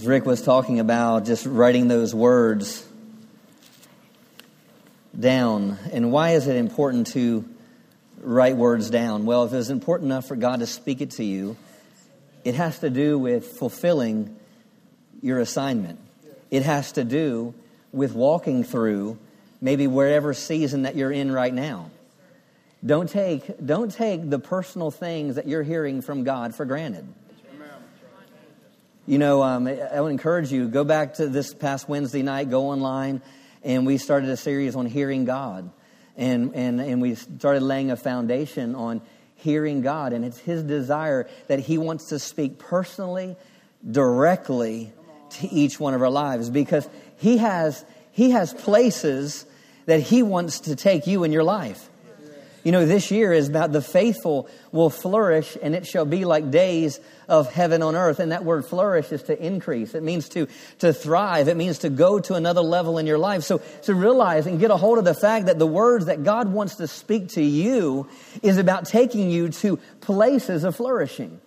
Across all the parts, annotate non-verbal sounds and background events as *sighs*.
As Rick was talking about just writing those words down, and why is it important to write words down? Well, if it's important enough for God to speak it to you, it has to do with fulfilling your assignment. It has to do with walking through maybe wherever season that you're in right now. Don't take, don't take the personal things that you're hearing from God for granted. You know, um, I would encourage you, go back to this past Wednesday night, go online, and we started a series on hearing God. And, and, and we started laying a foundation on hearing God. And it's His desire that He wants to speak personally, directly to each one of our lives because He has, he has places that He wants to take you in your life. You know, this year is about the faithful will flourish and it shall be like days of heaven on earth. And that word flourish is to increase. It means to, to thrive. It means to go to another level in your life. So, to realize and get a hold of the fact that the words that God wants to speak to you is about taking you to places of flourishing.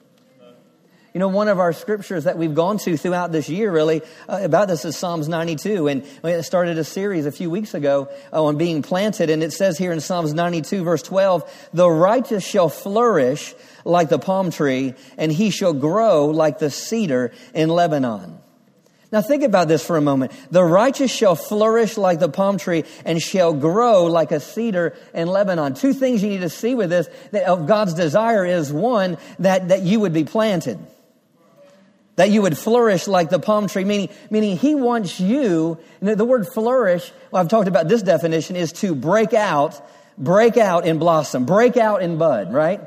You know, one of our scriptures that we've gone to throughout this year, really, uh, about this is Psalms 92. And we started a series a few weeks ago uh, on being planted. And it says here in Psalms 92, verse 12, the righteous shall flourish like the palm tree, and he shall grow like the cedar in Lebanon. Now think about this for a moment. The righteous shall flourish like the palm tree and shall grow like a cedar in Lebanon. Two things you need to see with this that of God's desire is one, that, that you would be planted that you would flourish like the palm tree, meaning, meaning he wants you, the word flourish, well, I've talked about this definition, is to break out, break out in blossom, break out in bud, right?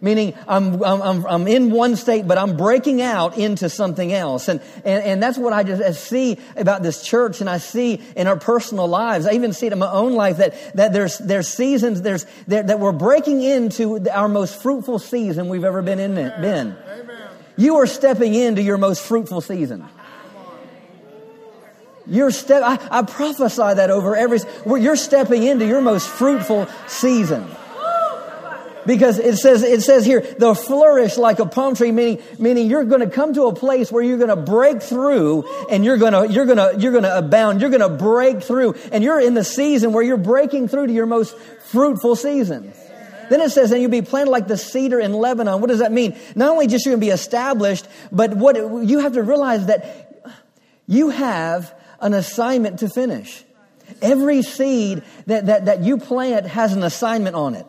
Meaning I'm, I'm, I'm in one state, but I'm breaking out into something else. And, and, and that's what I just see about this church and I see in our personal lives. I even see it in my own life that, that there's, there's seasons, there's, there, that we're breaking into our most fruitful season we've ever been in, been. Amen. You are stepping into your most fruitful season. You're step, I, I prophesy that over every, you're stepping into your most fruitful season. Because it says, it says here, they'll flourish like a palm tree, meaning, meaning you're going to come to a place where you're going to break through and you're going to, you're going to, you're going to abound. You're going to break through and you're in the season where you're breaking through to your most fruitful season. Then it says, and you'll be planted like the cedar in Lebanon. What does that mean? Not only just you're going to be established, but what you have to realize that you have an assignment to finish. Every seed that, that, that you plant has an assignment on it.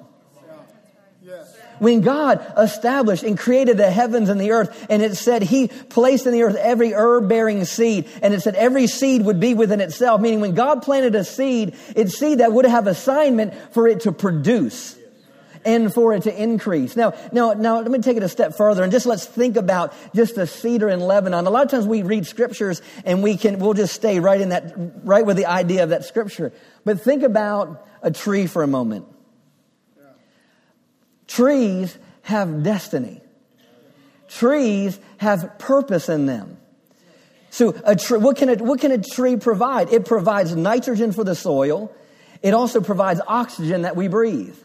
When God established and created the heavens and the earth, and it said He placed in the earth every herb bearing seed, and it said every seed would be within itself, meaning when God planted a seed, it's seed that would have assignment for it to produce and for it to increase. Now, now, now, let me take it a step further and just let's think about just the cedar in Lebanon. A lot of times we read scriptures and we can, we'll just stay right in that, right with the idea of that scripture. But think about a tree for a moment. Trees have destiny. Trees have purpose in them. So, a tree, what, can a, what can a tree provide? It provides nitrogen for the soil. It also provides oxygen that we breathe.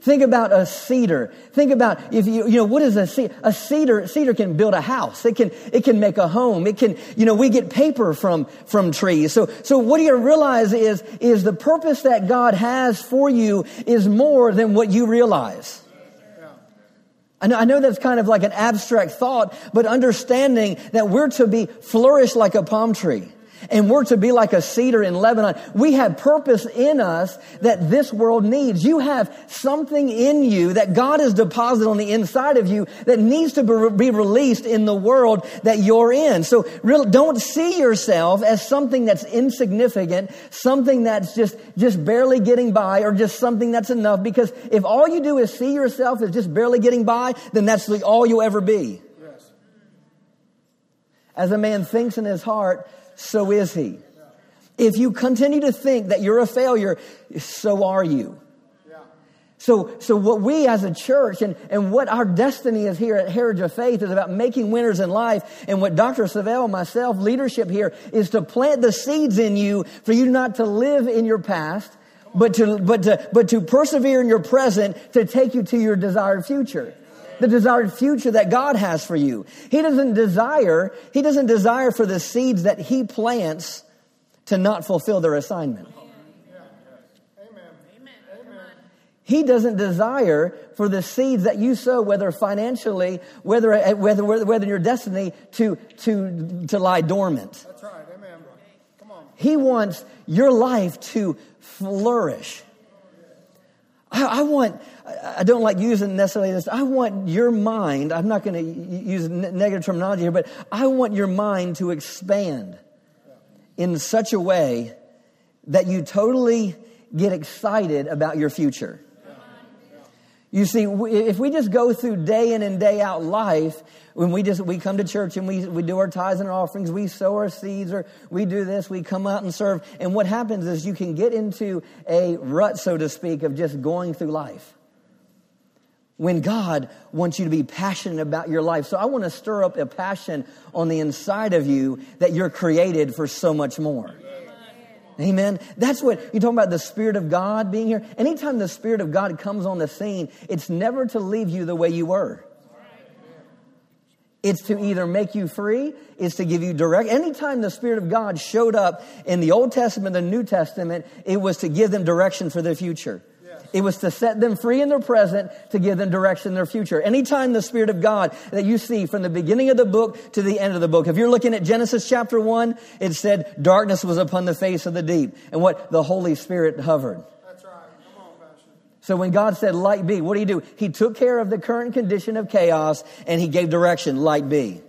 Think about a cedar. Think about if you, you know, what is a cedar? A cedar, cedar can build a house. It can, it can make a home. It can, you know, we get paper from, from trees. So, so what do you realize is, is the purpose that God has for you is more than what you realize. I know, I know that's kind of like an abstract thought, but understanding that we're to be flourished like a palm tree and we're to be like a cedar in Lebanon. We have purpose in us that this world needs. You have something in you that God has deposited on the inside of you that needs to be released in the world that you're in. So really, don't see yourself as something that's insignificant, something that's just, just barely getting by or just something that's enough because if all you do is see yourself as just barely getting by, then that's all you'll ever be. As a man thinks in his heart, so is he. If you continue to think that you're a failure, so are you. So, so what we as a church and, and what our destiny is here at Heritage of Faith is about making winners in life. And what Dr. Savell, myself, leadership here is to plant the seeds in you for you not to live in your past, but to, but to, but to persevere in your present to take you to your desired future. The desired future that God has for you. He doesn't desire, he doesn't desire for the seeds that he plants to not fulfill their assignment. He doesn't desire for the seeds that you sow, whether financially, whether, whether, whether your destiny, to, to, to lie dormant. That's right. Amen. Come on. He wants your life to flourish. I, I want, I don't like using necessarily this, I want your mind, I'm not going to use negative terminology here, but I want your mind to expand in such a way that you totally get excited about your future. You see, if we just go through day in and day out life, when we just we come to church and we, we do our tithes and our offerings, we sow our seeds, or we do this, we come out and serve, and what happens is you can get into a rut, so to speak, of just going through life. When God wants you to be passionate about your life. So I want to stir up a passion on the inside of you that you're created for so much more. Amen. That's what you're talking about the Spirit of God being here. Anytime the Spirit of God comes on the scene, it's never to leave you the way you were. It's to either make you free, it's to give you direct. Anytime the Spirit of God showed up in the Old Testament, the New Testament, it was to give them direction for their future. It was to set them free in their present to give them direction in their future. Anytime the Spirit of God that you see from the beginning of the book to the end of the book, if you're looking at Genesis chapter 1, it said darkness was upon the face of the deep. And what? The Holy Spirit hovered. That's right. Come on, Pastor. So when God said light be, what do you do? He took care of the current condition of chaos and he gave direction, light be.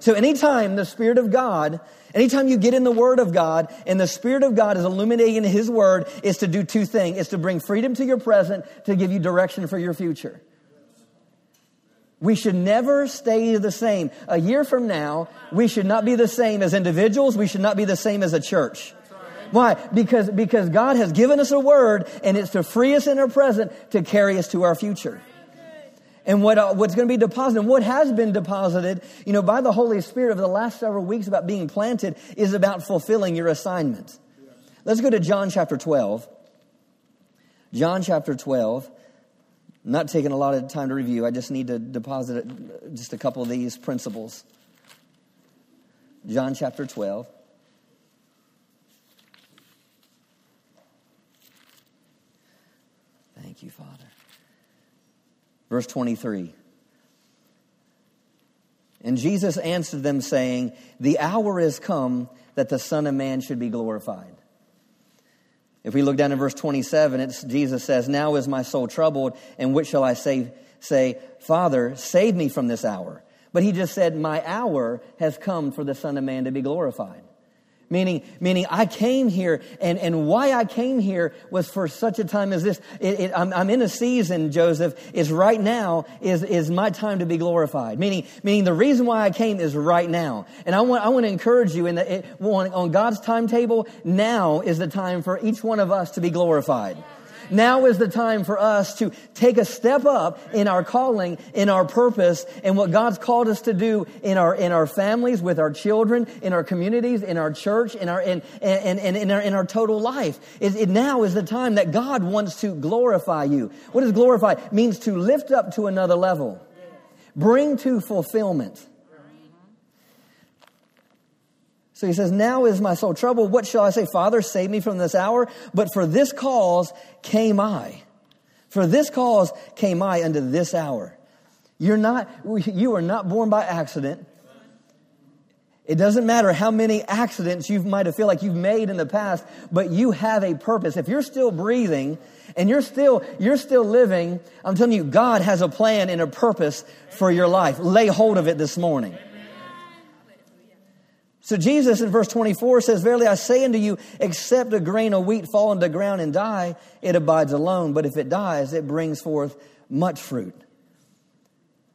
So anytime the Spirit of God Anytime you get in the Word of God and the Spirit of God is illuminating His Word, is to do two things. It's to bring freedom to your present, to give you direction for your future. We should never stay the same. A year from now, we should not be the same as individuals. We should not be the same as a church. Why? Because, because God has given us a word and it's to free us in our present to carry us to our future and what, uh, what's going to be deposited what has been deposited, you know, by the Holy Spirit over the last several weeks about being planted is about fulfilling your assignment. Let's go to John chapter 12. John chapter 12. I'm not taking a lot of time to review. I just need to deposit just a couple of these principles. John chapter 12. Thank you, Father. Verse 23. And Jesus answered them, saying, The hour is come that the Son of Man should be glorified. If we look down in verse 27, it's, Jesus says, Now is my soul troubled, and what shall I say? Say, Father, save me from this hour. But he just said, My hour has come for the Son of Man to be glorified. Meaning, meaning I came here and, and why I came here was for such a time as this. It, it, I'm, I'm, in a season, Joseph, is right now is, is my time to be glorified. Meaning, meaning the reason why I came is right now. And I want, I want to encourage you in the, it, on, on God's timetable, now is the time for each one of us to be glorified. Now is the time for us to take a step up in our calling, in our purpose, and what God's called us to do in our, in our families, with our children, in our communities, in our church, in our, in, in, in, in our, in our total life. It, it now is the time that God wants to glorify you. What does glorify? It means to lift up to another level. Bring to fulfillment. So he says, Now is my soul troubled. What shall I say? Father, save me from this hour. But for this cause came I. For this cause came I unto this hour. You're not, you are not born by accident. It doesn't matter how many accidents you might have feel like you've made in the past, but you have a purpose. If you're still breathing and you're still, you're still living, I'm telling you, God has a plan and a purpose for your life. Lay hold of it this morning. So Jesus in verse 24 says, Verily I say unto you, except a grain of wheat fall into the ground and die, it abides alone. But if it dies, it brings forth much fruit.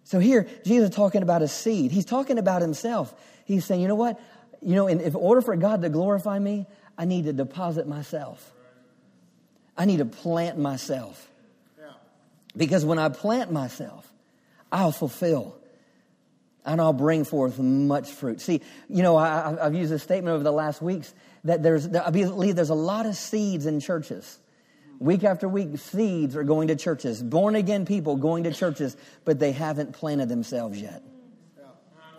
So here, Jesus is talking about a seed. He's talking about himself. He's saying, you know what? You know, in, in order for God to glorify me, I need to deposit myself. I need to plant myself. Because when I plant myself, I'll fulfill and I'll bring forth much fruit. See, you know, I, have used this statement over the last weeks that there's, I believe there's a lot of seeds in churches. Week after week, seeds are going to churches, born again people going to churches, but they haven't planted themselves yet.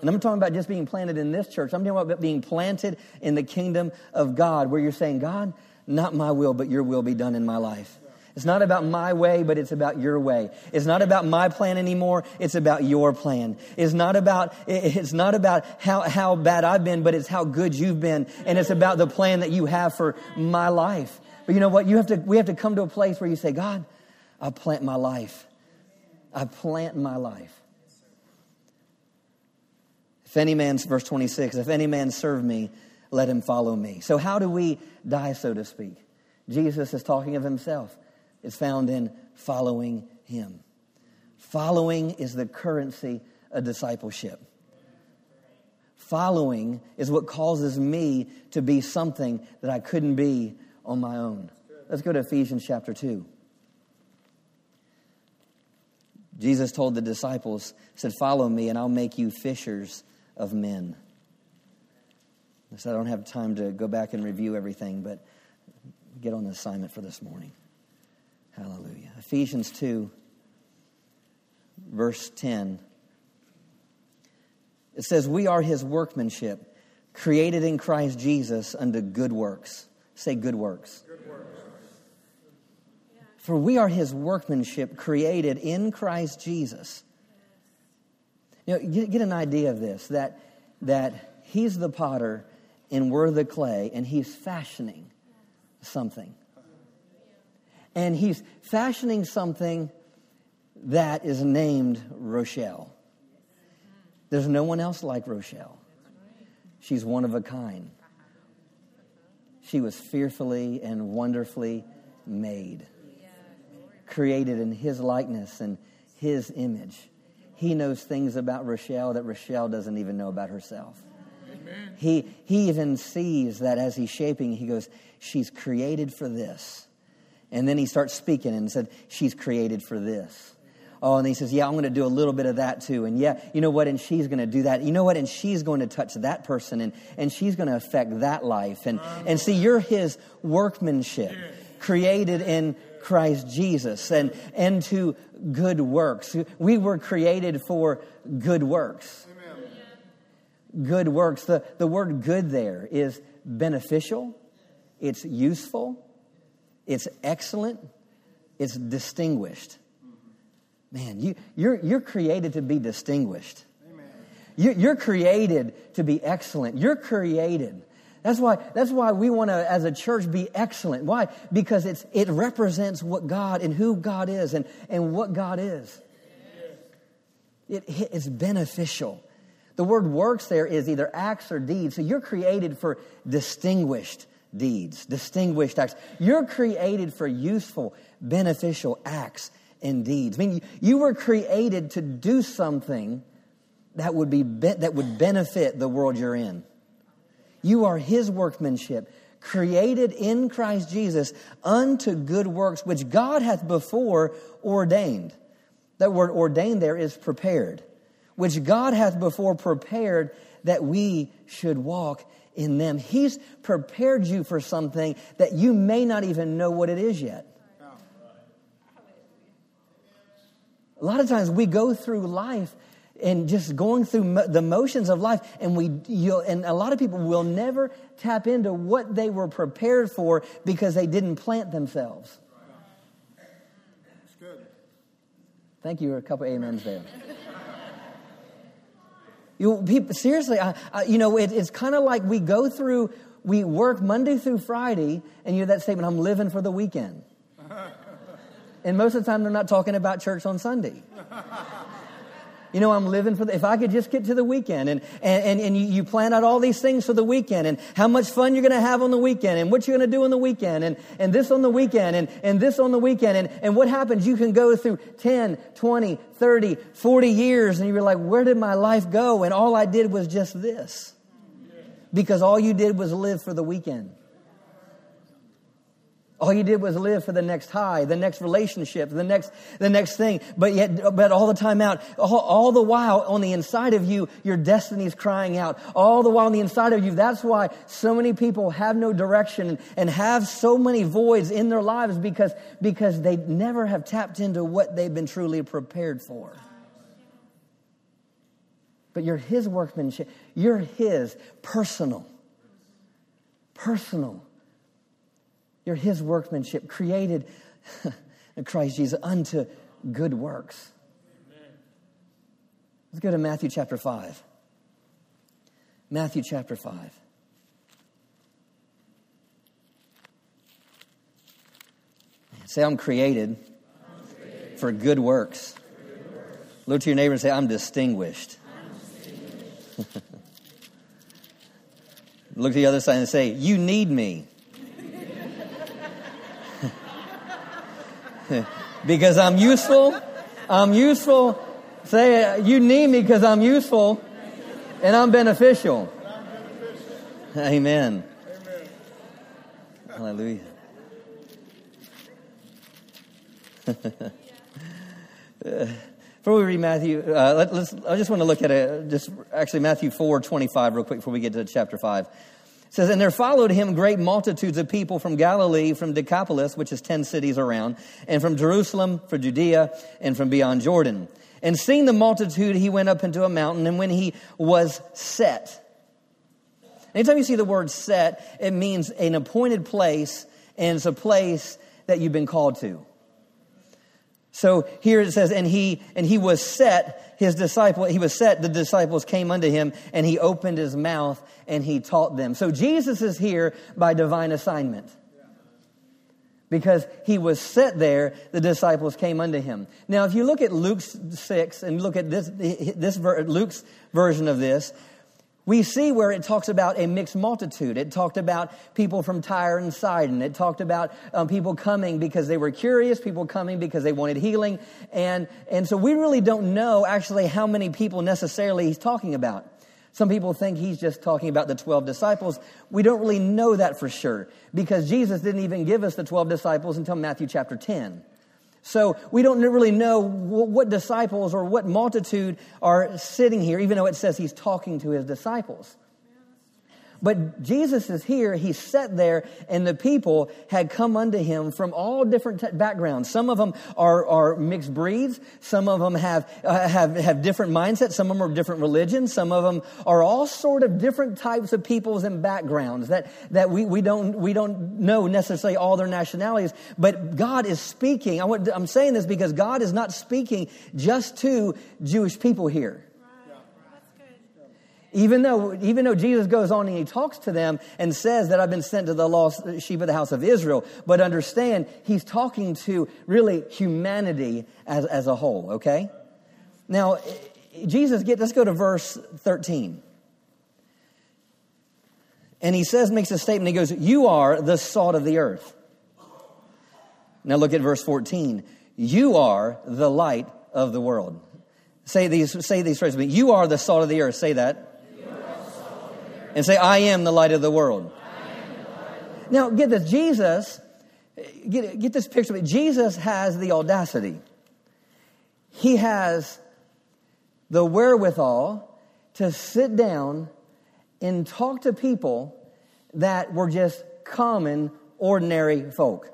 And I'm talking about just being planted in this church. I'm talking about being planted in the kingdom of God, where you're saying, God, not my will, but your will be done in my life. It's not about my way, but it's about your way. It's not about my plan anymore. It's about your plan. It's not about, it's not about how, how bad I've been, but it's how good you've been. And it's about the plan that you have for my life. But you know what? You have to, we have to come to a place where you say, God, I plant my life. I plant my life. If any man, verse 26, if any man serve me, let him follow me. So, how do we die, so to speak? Jesus is talking of himself. It's found in following him. Following is the currency of discipleship. Following is what causes me to be something that I couldn't be on my own. Let's go to Ephesians chapter 2. Jesus told the disciples, said, Follow me, and I'll make you fishers of men. So I don't have time to go back and review everything, but get on the assignment for this morning. Hallelujah. Ephesians 2, verse 10. It says, We are his workmanship, created in Christ Jesus unto good works. Say good works. Good works. For we are his workmanship, created in Christ Jesus you know, get, get an idea of this that, that he's the potter and we're the clay, and he's fashioning something. And he's fashioning something that is named Rochelle. There's no one else like Rochelle. She's one of a kind. She was fearfully and wonderfully made, created in his likeness and his image. He knows things about Rochelle that Rochelle doesn't even know about herself. Amen. He, he even sees that as he's shaping, he goes, She's created for this. And then he starts speaking and said, She's created for this. Oh, and he says, Yeah, I'm going to do a little bit of that too. And yeah, you know what? And she's going to do that. You know what? And she's going to touch that person and, and she's going to affect that life. And, and see, you're his workmanship, created in Christ Jesus and, and to good works. We were created for good works. Good works. The, the word good there is beneficial, it's useful, it's excellent, it's distinguished. Man, you, you're, you're created to be distinguished. You, you're created to be excellent. You're created that's why, that's why we want to, as a church, be excellent. Why? Because it's, it represents what God and who God is and, and what God is. It, it's beneficial. The word works there is either acts or deeds. So you're created for distinguished deeds, distinguished acts. You're created for useful, beneficial acts and deeds. I mean, you were created to do something that would, be, that would benefit the world you're in. You are his workmanship, created in Christ Jesus unto good works, which God hath before ordained. That word ordained there is prepared, which God hath before prepared that we should walk in them. He's prepared you for something that you may not even know what it is yet. A lot of times we go through life and just going through mo- the motions of life and we and a lot of people will never tap into what they were prepared for because they didn't plant themselves That's good. thank you a couple amens there you people seriously I, I, you know it, it's kind of like we go through we work monday through friday and you know that statement i'm living for the weekend. *laughs* And most of the time they're not talking about church on sunday you know, I'm living for the, if I could just get to the weekend and, and, and you, plan out all these things for the weekend and how much fun you're going to have on the weekend and what you're going to do on the weekend and, and this on the weekend and, and this on the weekend. And, and what happens? You can go through 10, 20, 30, 40 years and you're like, where did my life go? And all I did was just this. Because all you did was live for the weekend. All you did was live for the next high, the next relationship, the next, the next thing. But yet, but all the time out, all, all the while on the inside of you, your destiny is crying out. All the while on the inside of you, that's why so many people have no direction and have so many voids in their lives because, because they never have tapped into what they've been truly prepared for. But you're His workmanship. You're His personal. Personal you're his workmanship, created *laughs* in Christ Jesus unto good works. Amen. Let's go to Matthew chapter 5. Matthew chapter 5. Say, I'm created, I'm created. For, good works. good works. Look to your neighbor and say, I'm distinguished. I'm *laughs* distinguished. Look to the other side and say, You need me. *laughs* because I'm useful. I'm useful. Say, you need me because I'm useful and I'm beneficial. Amen. Amen. Hallelujah. *laughs* before we read Matthew, uh, let, us I just want to look at it, just actually Matthew 4 25 real quick before we get to chapter 5 says, And there followed him great multitudes of people from Galilee, from Decapolis, which is 10 cities around, and from Jerusalem, from Judea, and from beyond Jordan. And seeing the multitude, he went up into a mountain, and when he was set, anytime you see the word set, it means an appointed place, and it's a place that you've been called to. So here it says, and he, and he was set, his disciple, he was set, the disciples came unto him, and he opened his mouth and he taught them. So Jesus is here by divine assignment. Because he was set there, the disciples came unto him. Now, if you look at Luke 6 and look at this, this Luke's version of this, we see where it talks about a mixed multitude. It talked about people from Tyre and Sidon. It talked about um, people coming because they were curious, people coming because they wanted healing. And, and so we really don't know actually how many people necessarily he's talking about. Some people think he's just talking about the 12 disciples. We don't really know that for sure because Jesus didn't even give us the 12 disciples until Matthew chapter 10. So we don't really know what disciples or what multitude are sitting here, even though it says he's talking to his disciples. But Jesus is here, he's set there, and the people had come unto him from all different t- backgrounds. Some of them are, are mixed breeds. Some of them have, uh, have, have different mindsets. Some of them are different religions. Some of them are all sort of different types of peoples and backgrounds that, that we, we, don't, we don't know necessarily all their nationalities. But God is speaking. I want, I'm saying this because God is not speaking just to Jewish people here. Even though, even though Jesus goes on and he talks to them and says that I've been sent to the lost sheep of the house of Israel, but understand he's talking to really humanity as, as a whole, okay? Now, Jesus, get, let's go to verse 13. And he says, makes a statement, he goes, You are the salt of the earth. Now look at verse 14. You are the light of the world. Say these, say these phrases. You are the salt of the earth. Say that. And say, I am the light of the world. Now, get this. Jesus, get, get this picture. Of it. Jesus has the audacity. He has the wherewithal to sit down and talk to people that were just common, ordinary folk.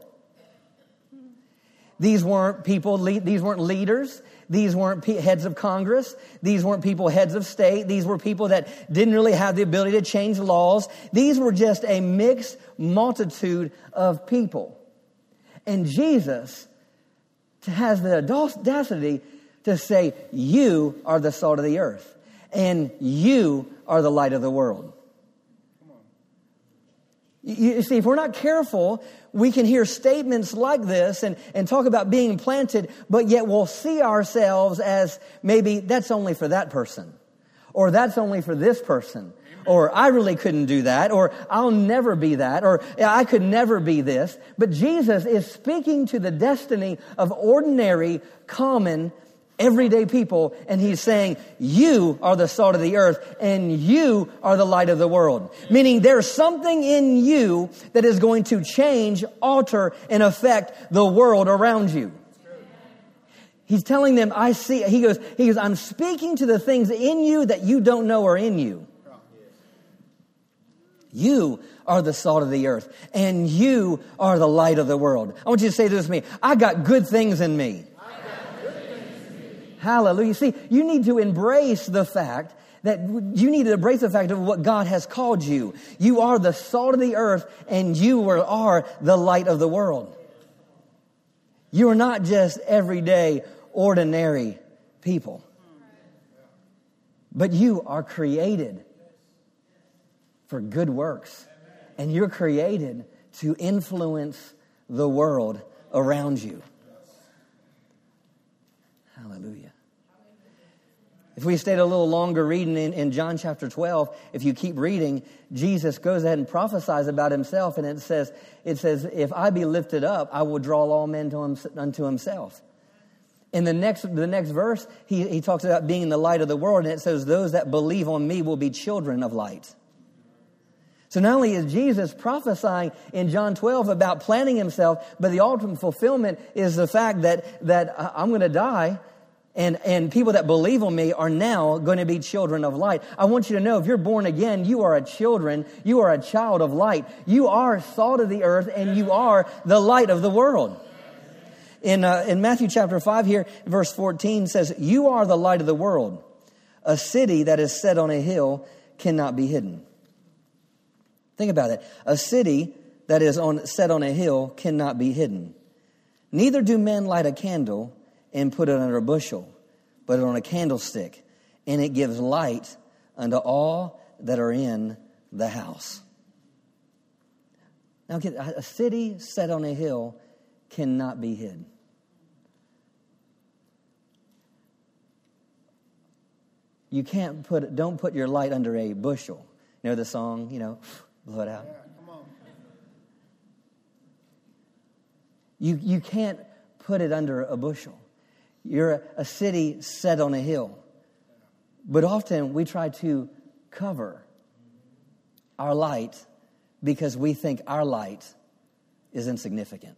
These weren't people, these weren't leaders. These weren't heads of Congress. These weren't people heads of state. These were people that didn't really have the ability to change laws. These were just a mixed multitude of people. And Jesus has the audacity to say, You are the salt of the earth, and you are the light of the world. You see, if we're not careful, we can hear statements like this and, and talk about being planted, but yet we'll see ourselves as maybe that's only for that person, or that's only for this person, or I really couldn't do that, or I'll never be that, or I could never be this. But Jesus is speaking to the destiny of ordinary, common, everyday people, and he's saying, You are the salt of the earth, and you are the light of the world. Meaning there's something in you that is going to change, alter, and affect the world around you. He's telling them, I see, he goes, he goes, I'm speaking to the things in you that you don't know are in you. You are the salt of the earth, and you are the light of the world. I want you to say this to me. I got good things in me. Hallelujah. See, you need to embrace the fact that you need to embrace the fact of what God has called you. You are the salt of the earth and you are the light of the world. You are not just everyday, ordinary people. But you are created for good works. And you're created to influence the world around you. Hallelujah. If we stayed a little longer reading in, in, John chapter 12, if you keep reading, Jesus goes ahead and prophesies about himself, and it says, it says, If I be lifted up, I will draw all men him, unto himself. In the next, the next verse, he, he talks about being the light of the world, and it says, Those that believe on me will be children of light. So not only is Jesus prophesying in John 12 about planning himself, but the ultimate fulfillment is the fact that, that uh, I'm going to die and, and people that believe on me are now going to be children of light. I want you to know if you're born again, you are a children, you are a child of light. You are salt of the earth and you are the light of the world. In, uh, in Matthew chapter 5 here, verse 14 says, You are the light of the world. A city that is set on a hill cannot be hidden. Think about it. A city that is on, set on a hill cannot be hidden. Neither do men light a candle and put it under a bushel, but on a candlestick, and it gives light unto all that are in the house. Now, a city set on a hill cannot be hid. You can't put, don't put your light under a bushel. You know the song, you know, *laughs* blow it out. Yeah, you, you can't put it under a bushel. You're a city set on a hill. But often we try to cover our light because we think our light is insignificant.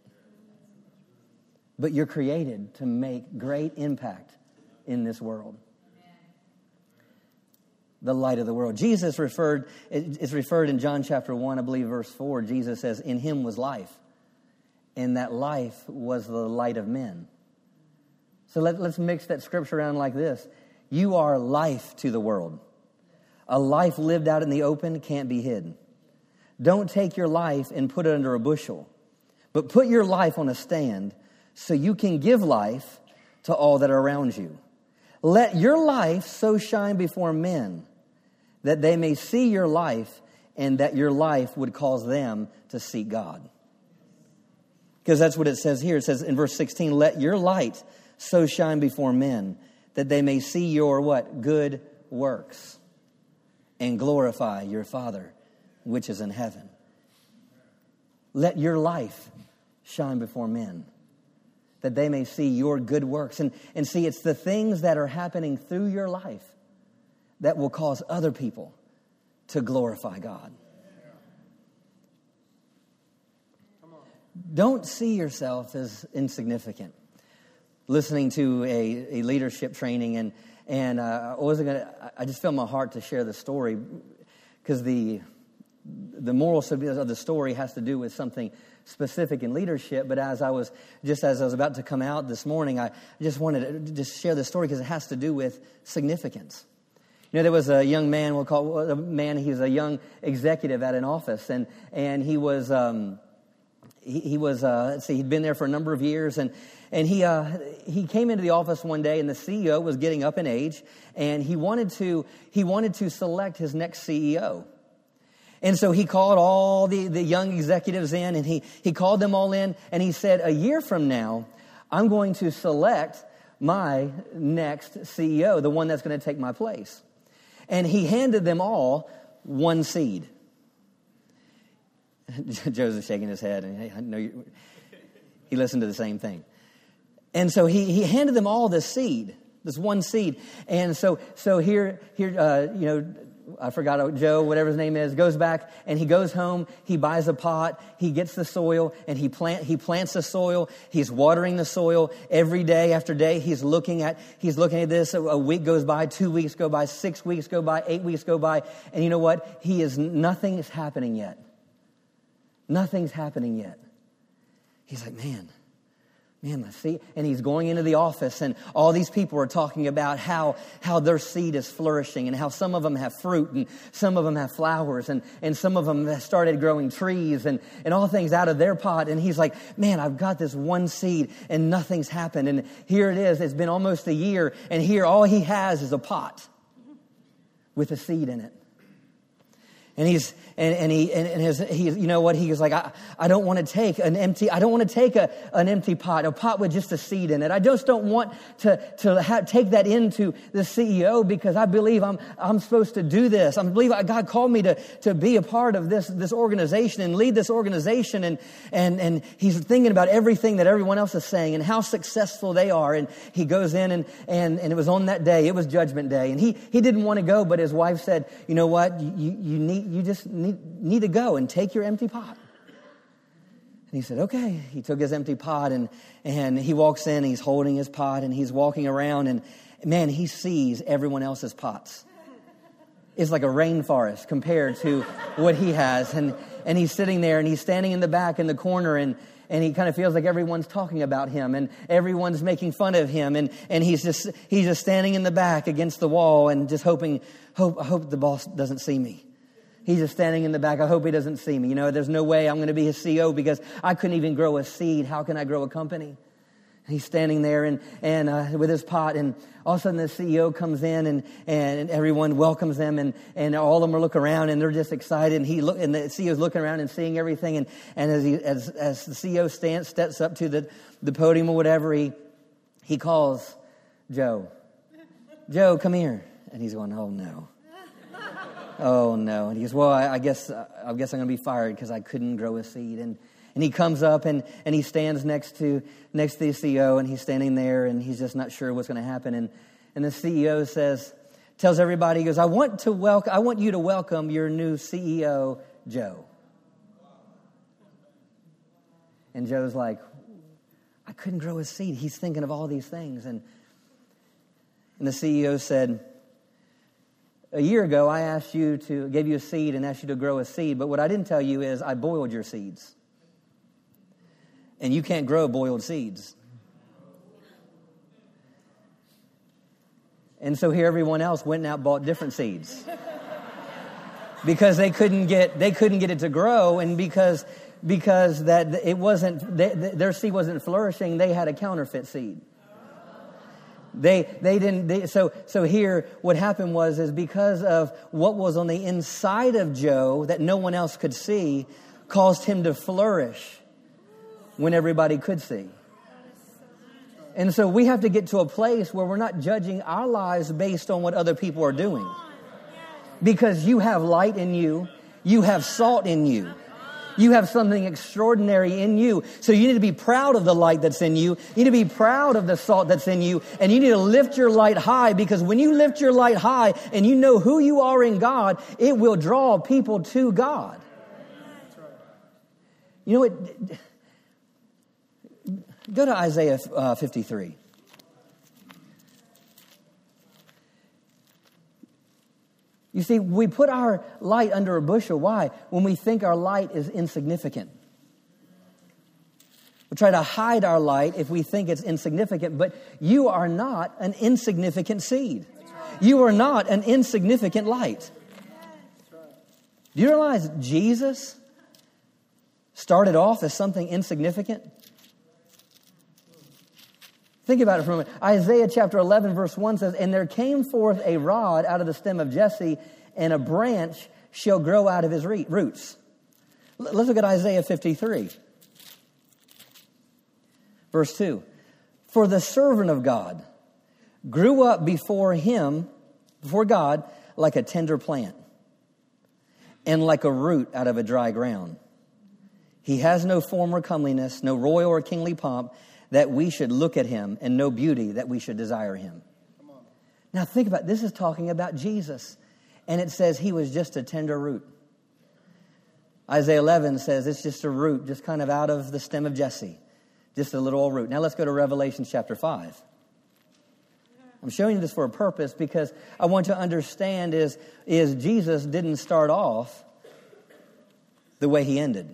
But you're created to make great impact in this world. The light of the world. Jesus referred, it's referred in John chapter 1, I believe, verse 4. Jesus says, In him was life, and that life was the light of men. So let, us mix that scripture around like this You are life to the world. A life lived out in the open can't be hidden. Don't take your life and put it under a bushel, but put your life on a stand so you can give life to all that are around you. Let your life so shine before men that they may see your life and that your life would cause them to seek God. Because that's what it says here. It says in verse 16, let your light so shine before men that they may see your what? Good works and glorify your Father which is in heaven. Let your life shine before men that they may see your good works. And, and see, it's the things that are happening through your life that will cause other people to glorify God. Don't see yourself as insignificant listening to a, a leadership training, and and uh, I wasn't gonna. I just felt my heart to share the story because the the moral of the story has to do with something specific in leadership. But as I was just as I was about to come out this morning, I just wanted to just share the story because it has to do with significance. You know, there was a young man, we'll call a man, he's a young executive at an office, and, and he was, um, he, he, was, uh, let's see, he'd been there for a number of years, and, and he, uh, he came into the office one day and the CEO was getting up in age and he wanted to, he wanted to select his next CEO. And so he called all the, the young executives in and he, he called them all in and he said, a year from now, I'm going to select my next CEO, the one that's going to take my place. And he handed them all one seed. *laughs* Joseph shaking his head, and hey, I know *laughs* he listened to the same thing. And so he, he handed them all this seed. This one seed. And so, so here, here, uh, you know, I forgot Joe, whatever his name is, goes back and he goes home. He buys a pot. He gets the soil and he plant, he plants the soil. He's watering the soil every day after day. He's looking at, he's looking at this. A, a week goes by, two weeks go by, six weeks go by, eight weeks go by. And you know what? He is, nothing is happening yet. Nothing's happening yet. He's like, man, Man, I see. And he's going into the office, and all these people are talking about how, how their seed is flourishing, and how some of them have fruit, and some of them have flowers, and, and some of them have started growing trees, and, and all things out of their pot. And he's like, Man, I've got this one seed, and nothing's happened. And here it is. It's been almost a year, and here all he has is a pot with a seed in it. And he's, and, and he, and, his, he, you know what? He was like, I, I don't want to take an empty, I don't want to take a, an empty pot, a pot with just a seed in it. I just don't want to, to take that into the CEO because I believe I'm, I'm supposed to do this. I believe God called me to, to be a part of this, this organization and lead this organization. And, and, and he's thinking about everything that everyone else is saying and how successful they are. And he goes in and, and, and it was on that day, it was judgment day. And he, he didn't want to go, but his wife said, you know what? You, you need, you just need, need to go and take your empty pot. And he said, okay. He took his empty pot and, and he walks in, he's holding his pot and he's walking around and man, he sees everyone else's pots. It's like a rainforest compared to what he has. And, and he's sitting there and he's standing in the back in the corner and, and he kind of feels like everyone's talking about him and everyone's making fun of him and, and he's just he's just standing in the back against the wall and just hoping hope hope the boss doesn't see me He's just standing in the back. I hope he doesn't see me. You know, there's no way I'm going to be his CEO because I couldn't even grow a seed. How can I grow a company? He's standing there and, and uh, with his pot, and all of a sudden the CEO comes in, and, and everyone welcomes them, and, and all of them are looking around, and they're just excited. And he look, and the CEO's looking around and seeing everything, and, and as, he, as, as the CEO stands, steps up to the, the podium or whatever, he, he calls Joe. Joe, come here. And he's going, oh no oh no. And he goes, well, I, I guess, I guess I'm going to be fired because I couldn't grow a seed. And, and he comes up and, and he stands next to, next to the CEO and he's standing there and he's just not sure what's going to happen. And, and the CEO says, tells everybody, he goes, I want to welcome, I want you to welcome your new CEO, Joe. And Joe's like, I couldn't grow a seed. He's thinking of all these things. And, and the CEO said, a year ago, I asked you to, gave you a seed and asked you to grow a seed, but what I didn't tell you is I boiled your seeds. And you can't grow boiled seeds. And so here everyone else went out bought different seeds. because they couldn't get they couldn't get it to grow and because because that it wasn't they, their seed wasn't flourishing, they had a counterfeit seed. They, they didn't, they, so, so here what happened was, is because of what was on the inside of Joe that no one else could see, caused him to flourish when everybody could see. And so we have to get to a place where we're not judging our lives based on what other people are doing. Because you have light in you, you have salt in you. You have something extraordinary in you. So you need to be proud of the light that's in you. You need to be proud of the salt that's in you. And you need to lift your light high because when you lift your light high and you know who you are in God, it will draw people to God. You know what? Go to Isaiah uh, 53. You see, we put our light under a bushel. Why? When we think our light is insignificant. We try to hide our light if we think it's insignificant, but you are not an insignificant seed. You are not an insignificant light. Do you realize Jesus started off as something insignificant? Think about it for a moment. Isaiah chapter 11, verse 1 says, And there came forth a rod out of the stem of Jesse, and a branch shall grow out of his roots. Let's look at Isaiah 53, verse 2. For the servant of God grew up before him, before God, like a tender plant, and like a root out of a dry ground. He has no form or comeliness, no royal or kingly pomp that we should look at him and no beauty that we should desire him. Now think about this is talking about Jesus. And it says he was just a tender root. Isaiah 11 says it's just a root, just kind of out of the stem of Jesse. Just a little old root. Now let's go to Revelation chapter 5. I'm showing you this for a purpose because I want to understand is, is Jesus didn't start off the way he ended.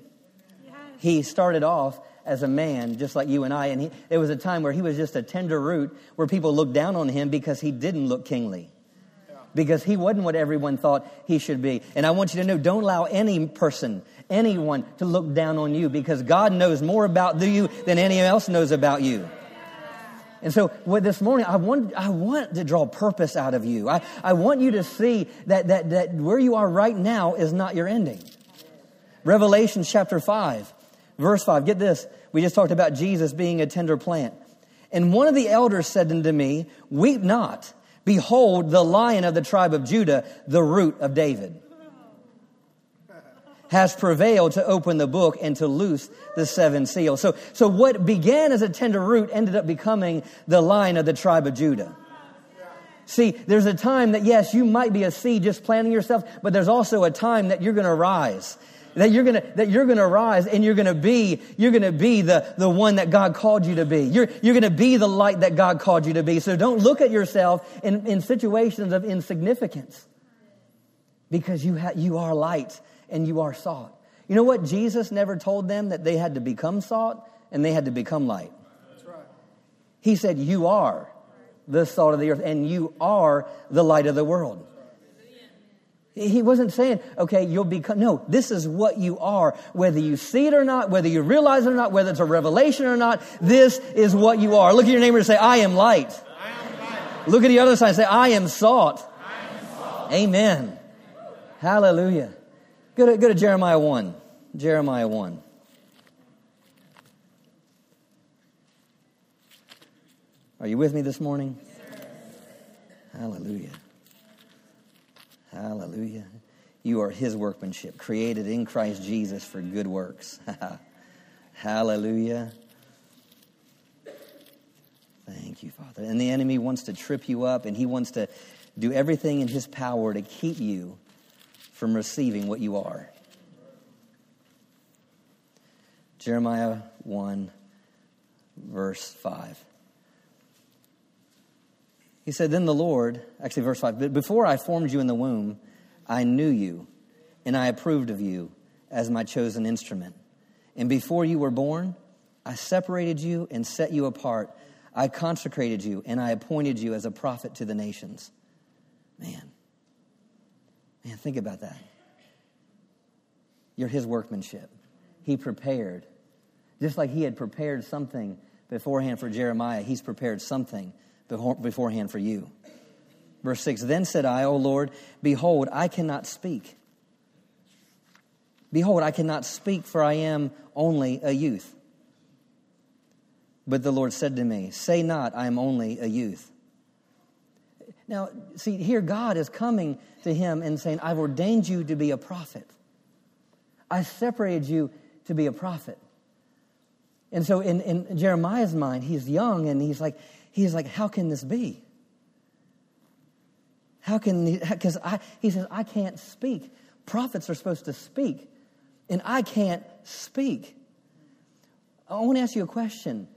He started off as a man, just like you and I, and he, there was a time where he was just a tender root where people looked down on him because he didn't look kingly. Because he wasn't what everyone thought he should be. And I want you to know don't allow any person, anyone, to look down on you because God knows more about you than anyone else knows about you. And so what this morning, I want, I want to draw purpose out of you. I, I want you to see that, that, that where you are right now is not your ending. Revelation chapter 5, verse 5. Get this. We just talked about Jesus being a tender plant. And one of the elders said unto me, Weep not. Behold, the lion of the tribe of Judah, the root of David has prevailed to open the book and to loose the seven seals. So, so what began as a tender root ended up becoming the lion of the tribe of Judah. See, there's a time that yes, you might be a seed just planting yourself, but there's also a time that you're going to rise. That you're gonna, that you're gonna rise and you're gonna be, you're gonna be the, the one that God called you to be. You're, you're gonna be the light that God called you to be. So don't look at yourself in, in situations of insignificance. Because you ha- you are light and you are salt. You know what? Jesus never told them that they had to become salt and they had to become light. That's right. He said, You are the salt of the earth and you are the light of the world. He wasn't saying, okay, you'll become, no, this is what you are. Whether you see it or not, whether you realize it or not, whether it's a revelation or not, this is what you are. Look at your neighbor and say, I am light. I am light. Look at the other side and say, I am salt. I am salt. Amen. Hallelujah. Go to, go to Jeremiah 1. Jeremiah 1. Are you with me this morning? Hallelujah. Hallelujah. You are his workmanship, created in Christ Jesus for good works. *laughs* Hallelujah. Thank you, Father. And the enemy wants to trip you up, and he wants to do everything in his power to keep you from receiving what you are. Jeremiah 1, verse 5. He said, Then the Lord, actually, verse 5, but before I formed you in the womb, I knew you, and I approved of you as my chosen instrument. And before you were born, I separated you and set you apart. I consecrated you, and I appointed you as a prophet to the nations. Man, man, think about that. You're his workmanship. He prepared. Just like he had prepared something beforehand for Jeremiah, he's prepared something beforehand for you. Verse 6 Then said I, O Lord, behold, I cannot speak. Behold, I cannot speak, for I am only a youth. But the Lord said to me, Say not, I am only a youth. Now, see, here God is coming to him and saying, I've ordained you to be a prophet. I separated you to be a prophet. And so in, in Jeremiah's mind, he's young and he's like, he's like, how can this be? How can, because I, he says, I can't speak. Prophets are supposed to speak, and I can't speak. I want to ask you a question.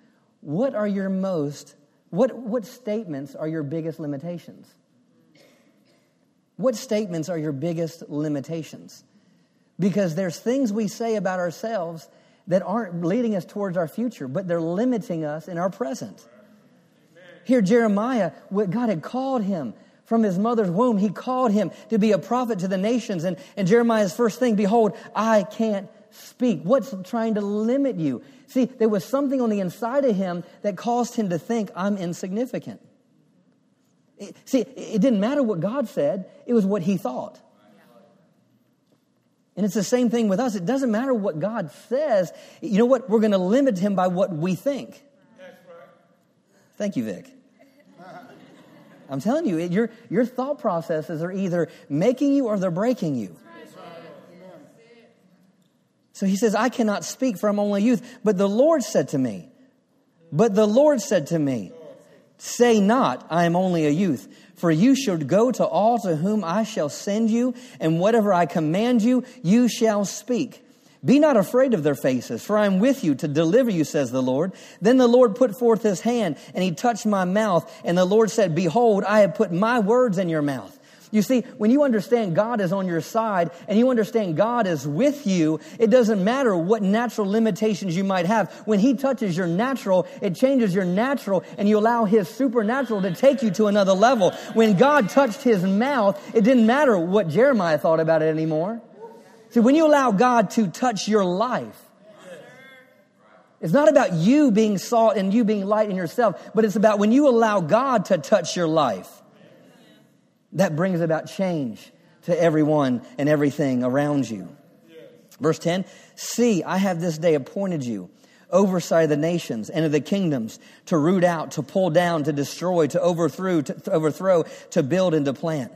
What are your most, what, what statements are your biggest limitations? What statements are your biggest limitations? Because there's things we say about ourselves that aren't leading us towards our future, but they're limiting us in our present. Here, Jeremiah, what God had called him from his mother's womb. He called him to be a prophet to the nations. And, and Jeremiah's first thing, behold, I can't speak. What's trying to limit you? See, there was something on the inside of him that caused him to think, I'm insignificant. See, it didn't matter what God said, it was what he thought. And it's the same thing with us. It doesn't matter what God says. You know what? We're going to limit him by what we think. Thank you, Vic. I'm telling you, your, your thought processes are either making you or they're breaking you. So he says, I cannot speak for I'm only a youth. But the Lord said to me, but the Lord said to me, Say not, I am only a youth, for you should go to all to whom I shall send you, and whatever I command you, you shall speak. Be not afraid of their faces, for I am with you to deliver you, says the Lord. Then the Lord put forth his hand, and he touched my mouth, and the Lord said, Behold, I have put my words in your mouth. You see, when you understand God is on your side and you understand God is with you, it doesn't matter what natural limitations you might have. When He touches your natural, it changes your natural and you allow His supernatural to take you to another level. When God touched His mouth, it didn't matter what Jeremiah thought about it anymore. See, when you allow God to touch your life, it's not about you being salt and you being light in yourself, but it's about when you allow God to touch your life that brings about change to everyone and everything around you. Verse 10 See, I have this day appointed you oversight of the nations and of the kingdoms to root out, to pull down, to destroy, to overthrow, to, to overthrow, to build and to plant.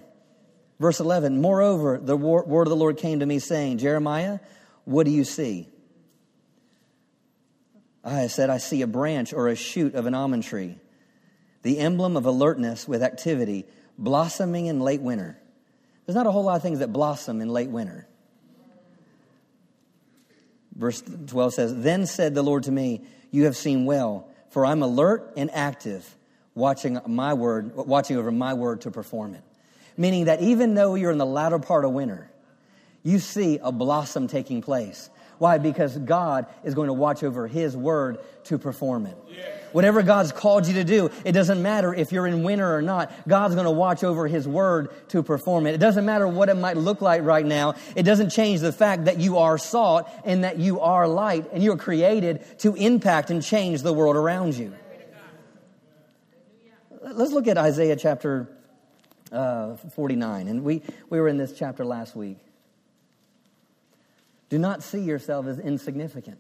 Verse 11 Moreover, the word of the Lord came to me, saying, Jeremiah, what do you see? I said, I see a branch or a shoot of an almond tree, the emblem of alertness with activity blossoming in late winter. There's not a whole lot of things that blossom in late winter. Verse 12 says, Then said the Lord to me, You have seen well, for I'm alert and active, watching my word, watching over my word to perform it. Meaning that even though you're in the latter part of winter, you see a blossom taking place. Why? Because God is going to watch over His word to perform it. Whatever God's called you to do, it doesn't matter if you're in winter or not. God's going to watch over His word to perform it. It doesn't matter what it might look like right now. It doesn't change the fact that you are salt and that you are light and you are created to impact and change the world around you. Let's look at Isaiah chapter uh, 49. And we, we were in this chapter last week. Do not see yourself as insignificant.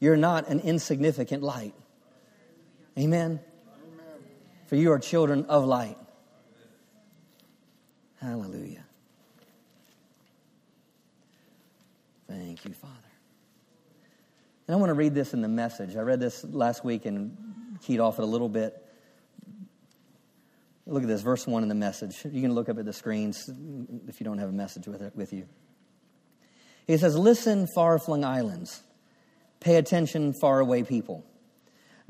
You're not an insignificant light. Amen? Amen. For you are children of light. Hallelujah. Thank you, Father. And I want to read this in the message. I read this last week and keyed off it a little bit. Look at this, verse 1 in the message. You can look up at the screens if you don't have a message with, it, with you. He says, Listen, far flung islands. Pay attention, far away people.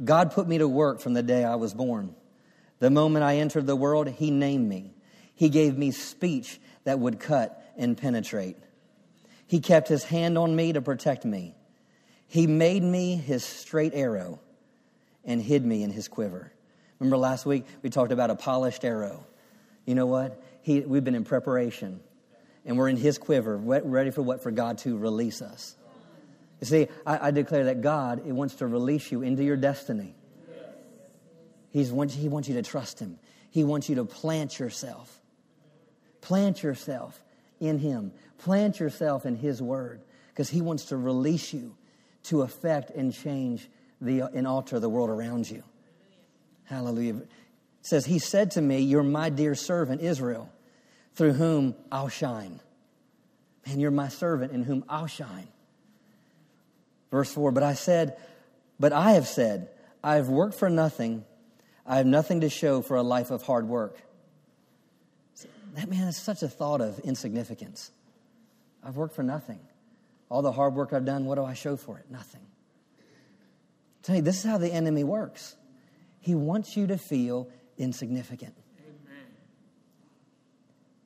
God put me to work from the day I was born. The moment I entered the world, He named me. He gave me speech that would cut and penetrate. He kept His hand on me to protect me. He made me His straight arrow and hid me in His quiver. Remember last week we talked about a polished arrow. You know what? He, we've been in preparation and we're in His quiver, ready for what? For God to release us. You see, I, I declare that God he wants to release you into your destiny. He's, he wants you to trust Him. He wants you to plant yourself. Plant yourself in Him. Plant yourself in His Word because He wants to release you to affect and change the, and alter the world around you. Hallelujah. It says, He said to me, You're my dear servant, Israel through whom I'll shine. And you're my servant in whom I'll shine. Verse 4 But I said, But I have said, I have worked for nothing. I have nothing to show for a life of hard work. That man is such a thought of insignificance. I've worked for nothing. All the hard work I've done, what do I show for it? Nothing. tell you, this is how the enemy works. He wants you to feel insignificant.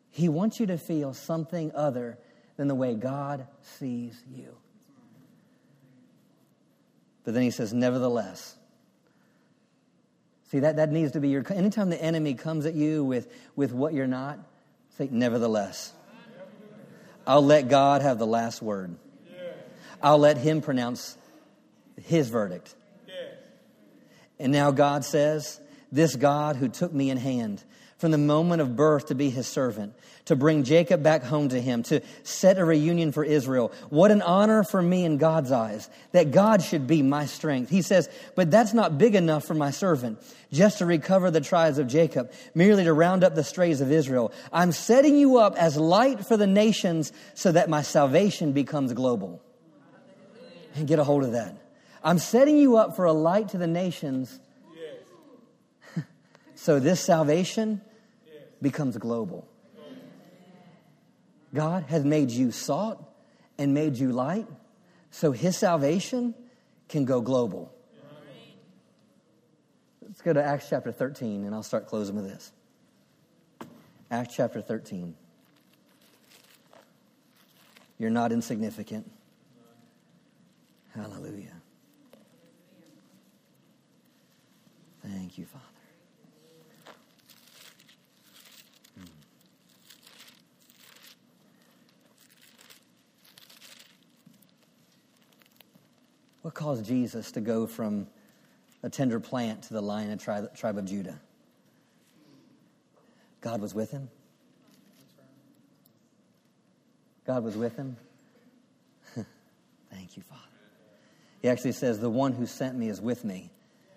He wants you to feel something other than the way God sees you. But then he says, nevertheless. See, that, that needs to be your. Anytime the enemy comes at you with, with what you're not, say, nevertheless. I'll let God have the last word. I'll let him pronounce his verdict. And now God says, This God who took me in hand from the moment of birth to be his servant, to bring Jacob back home to him, to set a reunion for Israel. What an honor for me in God's eyes that God should be my strength. He says, but that's not big enough for my servant, just to recover the tribes of Jacob, merely to round up the strays of Israel. I'm setting you up as light for the nations so that my salvation becomes global. And get a hold of that. I'm setting you up for a light to the nations *laughs* So this salvation becomes global. God has made you salt and made you light, so his salvation can go global. Let's go to Acts chapter 13, and I'll start closing with this. Acts chapter 13. You're not insignificant. Hallelujah. Thank you, Father. Hmm. What caused Jesus to go from a tender plant to the lion of tribe, tribe of Judah? God was with him. God was with him. *laughs* Thank you, Father. He actually says, The one who sent me is with me.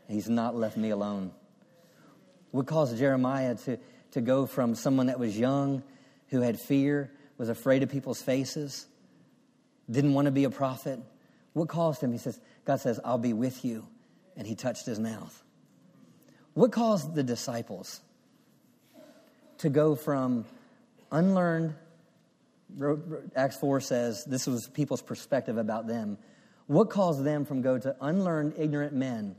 He's not left me alone. What caused Jeremiah to, to go from someone that was young, who had fear, was afraid of people's faces, didn't want to be a prophet? What caused him? He says, God says, I'll be with you. And he touched his mouth. What caused the disciples to go from unlearned, Acts 4 says this was people's perspective about them. What caused them from go to unlearned, ignorant men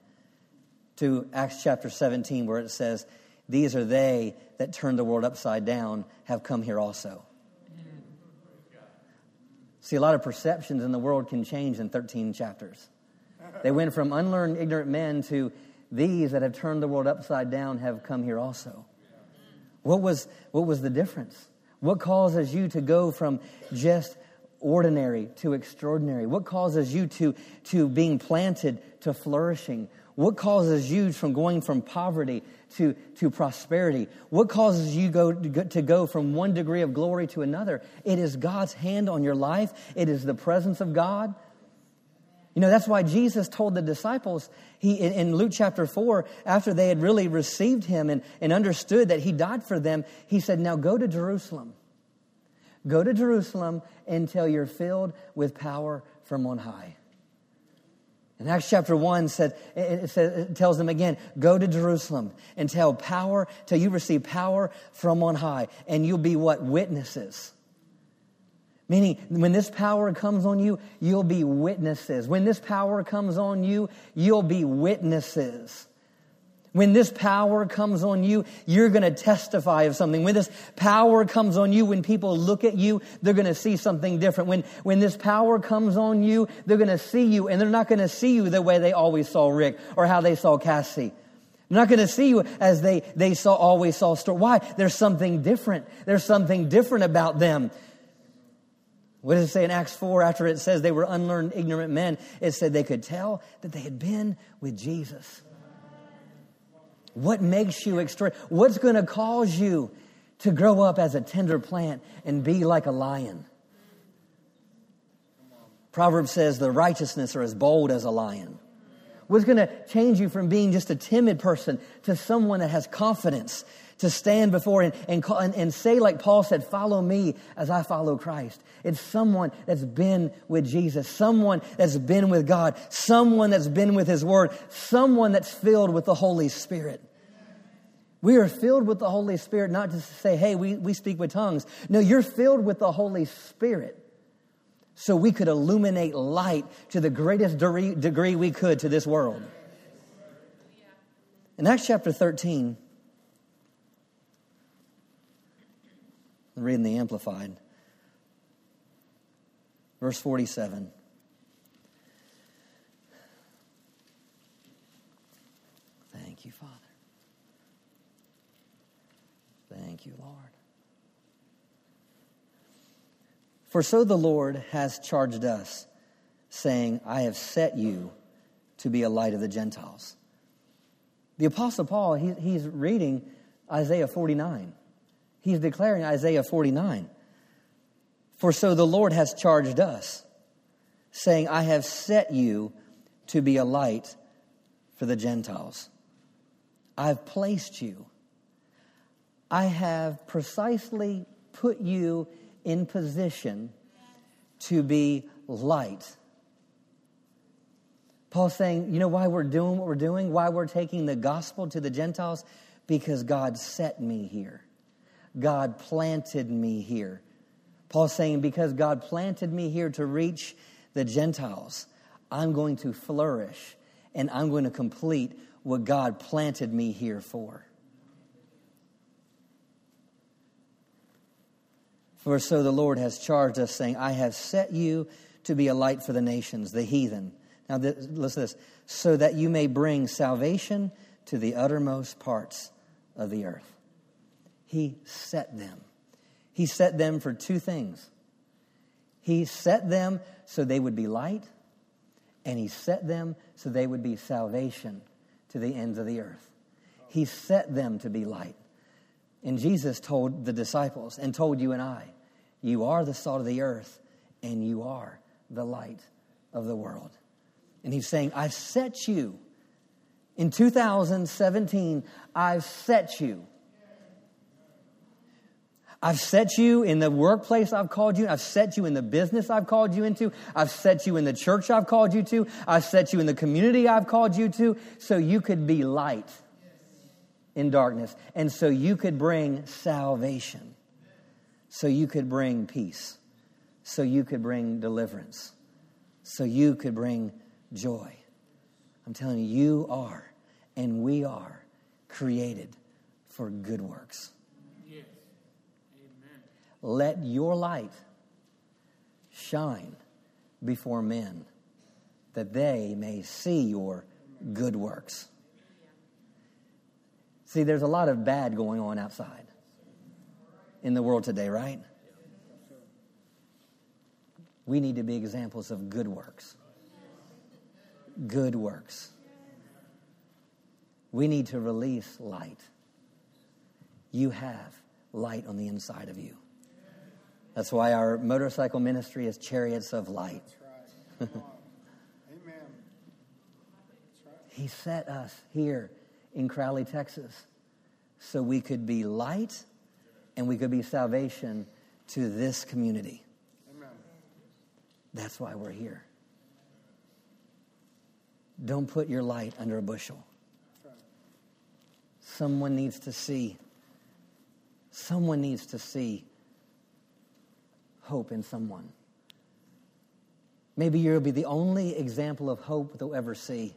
to Acts chapter 17, where it says, These are they that turned the world upside down, have come here also. See, a lot of perceptions in the world can change in 13 chapters. They went from unlearned, ignorant men to these that have turned the world upside down have come here also. What was, what was the difference? What causes you to go from just ordinary to extraordinary? What causes you to, to being planted to flourishing? What causes you from going from poverty to, to prosperity? What causes you go, to go from one degree of glory to another? It is God's hand on your life. It is the presence of God. You know, that's why Jesus told the disciples, he, in, in, Luke chapter 4, after they had really received him and, and understood that he died for them, he said, Now go to Jerusalem. Go to Jerusalem until you're filled with power from on high. And Acts chapter 1 said, it, says, it tells them again, go to Jerusalem and tell power, till you receive power from on high. And you'll be what? Witnesses. Meaning, when this power comes on you, you'll be witnesses. When this power comes on you, you'll be witnesses. When this power comes on you, you're going to testify of something. When this power comes on you, when people look at you, they're going to see something different. When, when this power comes on you, they're going to see you and they're not going to see you the way they always saw Rick or how they saw Cassie. They're not going to see you as they, they saw, always saw Stuart. Why? There's something different. There's something different about them. What does it say in Acts 4 after it says they were unlearned, ignorant men? It said they could tell that they had been with Jesus. What makes you extraordinary? What's going to cause you to grow up as a tender plant and be like a lion? Proverbs says the righteousness are as bold as a lion. What's going to change you from being just a timid person to someone that has confidence to stand before and, and, call, and, and say, like Paul said, follow me as I follow Christ. It's someone that's been with Jesus, someone that's been with God, someone that's been with His Word, someone that's filled with the Holy Spirit. We are filled with the Holy Spirit, not just to say, hey, we, we speak with tongues. No, you're filled with the Holy Spirit so we could illuminate light to the greatest degree we could to this world. In Acts chapter 13, I'm reading the Amplified, verse 47. Thank you, Father. Thank you, Lord. For so the Lord has charged us, saying, I have set you to be a light of the Gentiles. The Apostle Paul, he, he's reading Isaiah 49. He's declaring Isaiah 49. For so the Lord has charged us, saying, I have set you to be a light for the Gentiles. I've placed you I have precisely put you in position to be light. Paul's saying, you know why we're doing what we're doing? Why we're taking the gospel to the Gentiles? Because God set me here. God planted me here. Paul's saying, because God planted me here to reach the Gentiles, I'm going to flourish and I'm going to complete what God planted me here for. For so the Lord has charged us, saying, I have set you to be a light for the nations, the heathen. Now, this, listen to this so that you may bring salvation to the uttermost parts of the earth. He set them. He set them for two things. He set them so they would be light, and He set them so they would be salvation to the ends of the earth. He set them to be light. And Jesus told the disciples and told you and I, You are the salt of the earth, and you are the light of the world. And He's saying, I've set you. In 2017, I've set you I've set you in the workplace I've called you. I've set you in the business I've called you into. I've set you in the church I've called you to. I've set you in the community I've called you to so you could be light in darkness and so you could bring salvation, so you could bring peace, so you could bring deliverance, so you could bring joy. I'm telling you, you are and we are created for good works. Let your light shine before men that they may see your good works. See, there's a lot of bad going on outside in the world today, right? We need to be examples of good works. Good works. We need to release light. You have light on the inside of you. That's why our motorcycle ministry is Chariots of Light. Right. *laughs* Amen. He set us here in Crowley, Texas, so we could be light and we could be salvation to this community. Amen. That's why we're here. Don't put your light under a bushel. Right. Someone needs to see. Someone needs to see hope in someone. Maybe you'll be the only example of hope they'll ever see.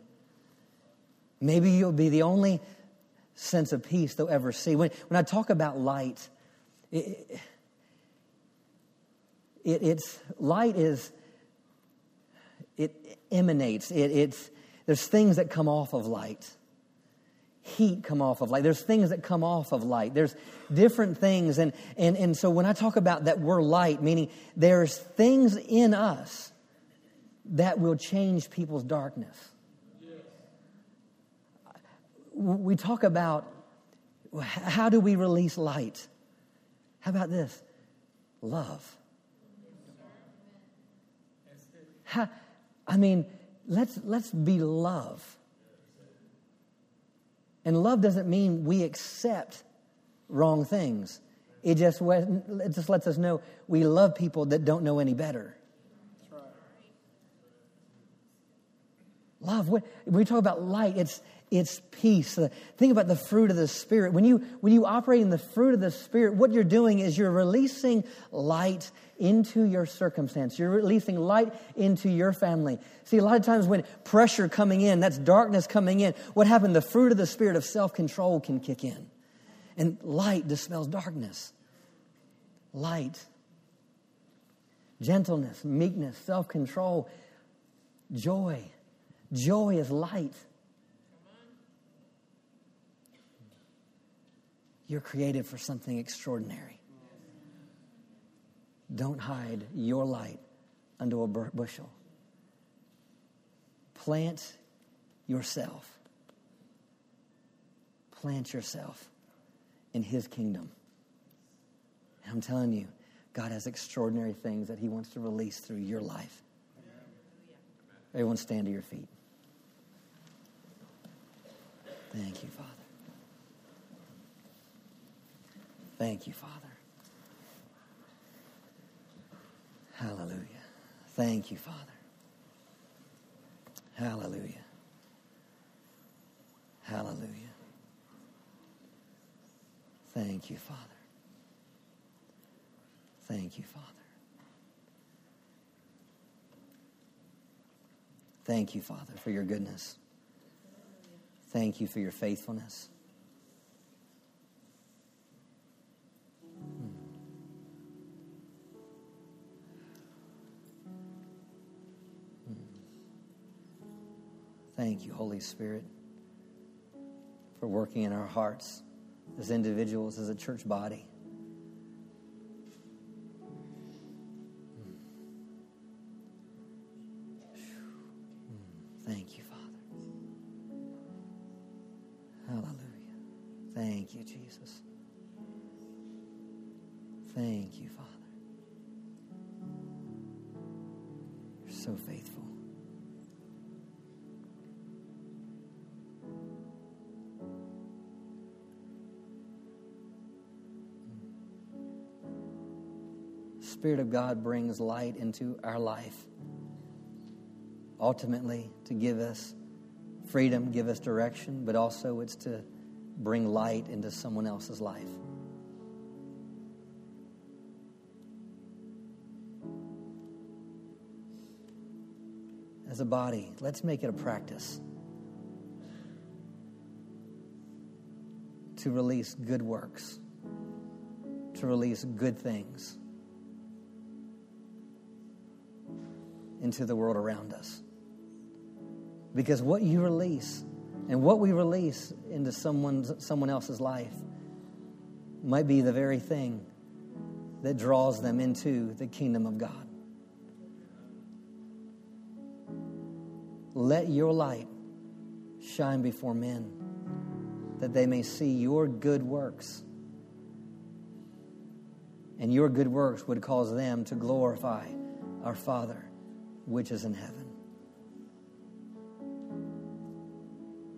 Maybe you'll be the only sense of peace they'll ever see. When, when I talk about light, it, it, it's light is it emanates. It, it's there's things that come off of light heat come off of light. There's things that come off of light. There's different things. And, and, and so when I talk about that we're light, meaning there's things in us that will change people's darkness. We talk about how do we release light? How about this? Love. How, I mean, let's, let's be love. And love doesn't mean we accept wrong things. It just, it just lets us know we love people that don't know any better. Love, when we talk about light, it's, it's peace. Think about the fruit of the Spirit. When you, when you operate in the fruit of the Spirit, what you're doing is you're releasing light into your circumstance. You're releasing light into your family. See, a lot of times when pressure coming in, that's darkness coming in, what happened? The fruit of the spirit of self control can kick in. And light dispels darkness. Light, gentleness, meekness, self control, joy. Joy is light. You're created for something extraordinary. Don't hide your light under a bushel. Plant yourself. Plant yourself in His kingdom. And I'm telling you, God has extraordinary things that He wants to release through your life. Everyone, stand to your feet. Thank you, Father. Thank you, Father. Hallelujah. Thank you, Father. Hallelujah. Hallelujah. Thank you, Father. Thank you, Father. Thank you, Father, for your goodness. Thank you for your faithfulness. Thank you, Holy Spirit, for working in our hearts as individuals, as a church body. Spirit of God brings light into our life. Ultimately, to give us freedom, give us direction, but also it's to bring light into someone else's life. As a body, let's make it a practice to release good works, to release good things into the world around us. Because what you release and what we release into someone's, someone else's life might be the very thing that draws them into the kingdom of God. Let your light shine before men that they may see your good works. And your good works would cause them to glorify our Father which is in heaven.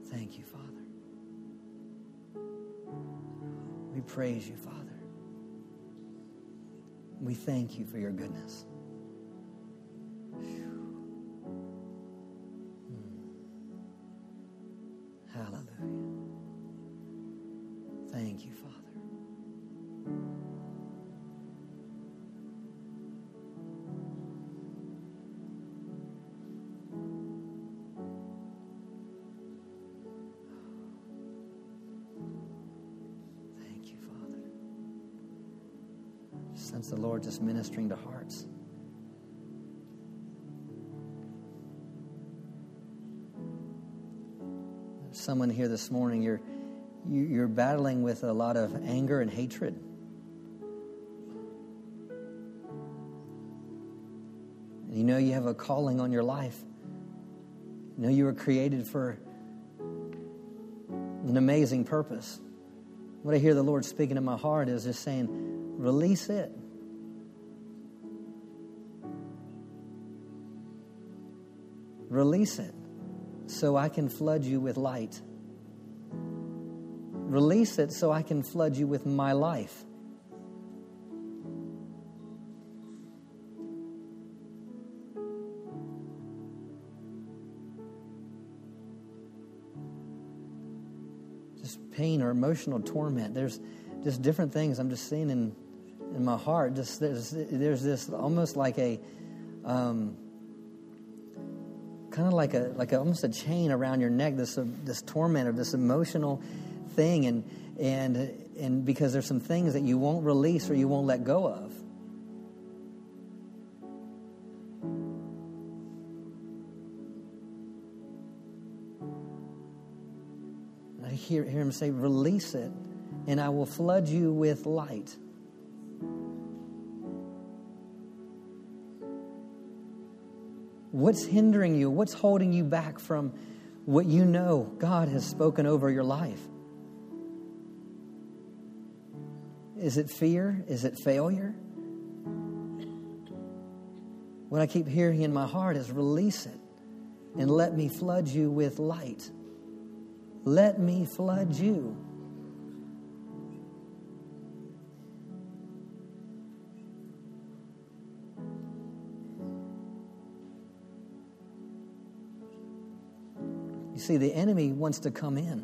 Thank you, Father. We praise you, Father. We thank you for your goodness. Lord just ministering to hearts. someone here this morning, you're, you're battling with a lot of anger and hatred. You know you have a calling on your life. You know you were created for an amazing purpose. What I hear the Lord speaking in my heart is just saying, release it. Release it so I can flood you with light. Release it so I can flood you with my life. Just pain or emotional torment. There's just different things I'm just seeing in, in my heart. Just there's, there's this almost like a. Um, kind of like a like a, almost a chain around your neck. This uh, this torment or this emotional thing, and and and because there's some things that you won't release or you won't let go of. I hear, hear him say, release it, and I will flood you with light. What's hindering you? What's holding you back from what you know God has spoken over your life? Is it fear? Is it failure? What I keep hearing in my heart is release it and let me flood you with light. Let me flood you. See, the enemy wants to come in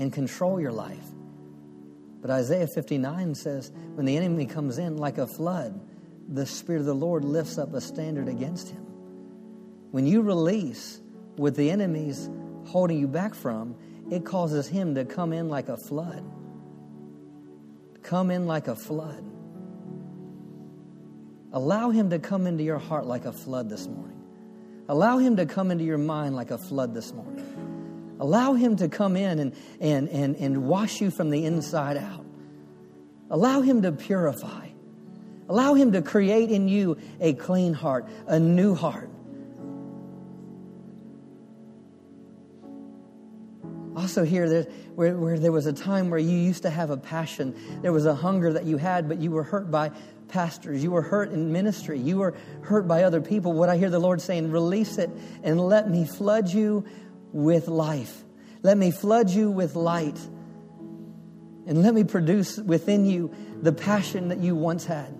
and control your life. But Isaiah 59 says, when the enemy comes in like a flood, the Spirit of the Lord lifts up a standard against him. When you release what the enemy's holding you back from, it causes him to come in like a flood. Come in like a flood. Allow him to come into your heart like a flood this morning. Allow him to come into your mind like a flood this morning. Allow him to come in and, and, and, and wash you from the inside out. Allow him to purify. Allow him to create in you a clean heart, a new heart. Also, here, there, where, where there was a time where you used to have a passion, there was a hunger that you had, but you were hurt by pastors. You were hurt in ministry. You were hurt by other people. What I hear the Lord saying, release it and let me flood you with life. Let me flood you with light. And let me produce within you the passion that you once had.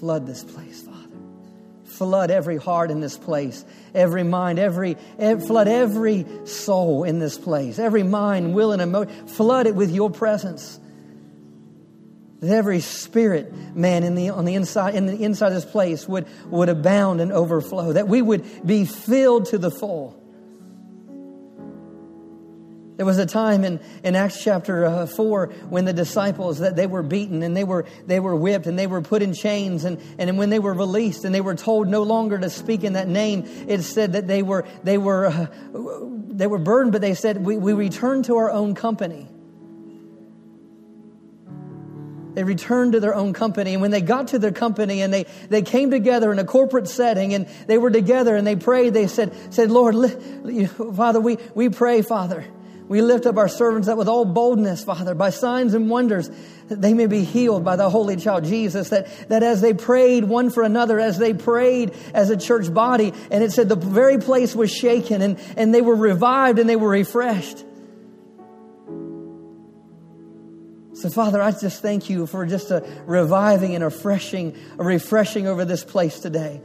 Flood this place, Father. Flood every heart in this place, every mind, every, every, flood every soul in this place, every mind, will, and emotion. Flood it with your presence. That every spirit, man, in the, on the inside, in the inside of this place would, would abound and overflow. That we would be filled to the full. There was a time in, in Acts chapter uh, 4 when the disciples that they were beaten and they were, they were whipped and they were put in chains and, and when they were released and they were told no longer to speak in that name, it said that they were, they were, uh, they were burdened, but they said, we, we return to our own company. They returned to their own company. And when they got to their company and they, they came together in a corporate setting and they were together and they prayed, they said, said Lord, Father, we, we pray, Father, we lift up our servants up with all boldness, Father, by signs and wonders, that they may be healed by the Holy Child Jesus. That, that as they prayed one for another, as they prayed as a church body, and it said the very place was shaken and, and they were revived and they were refreshed. So, Father, I just thank you for just a reviving and a refreshing, a refreshing over this place today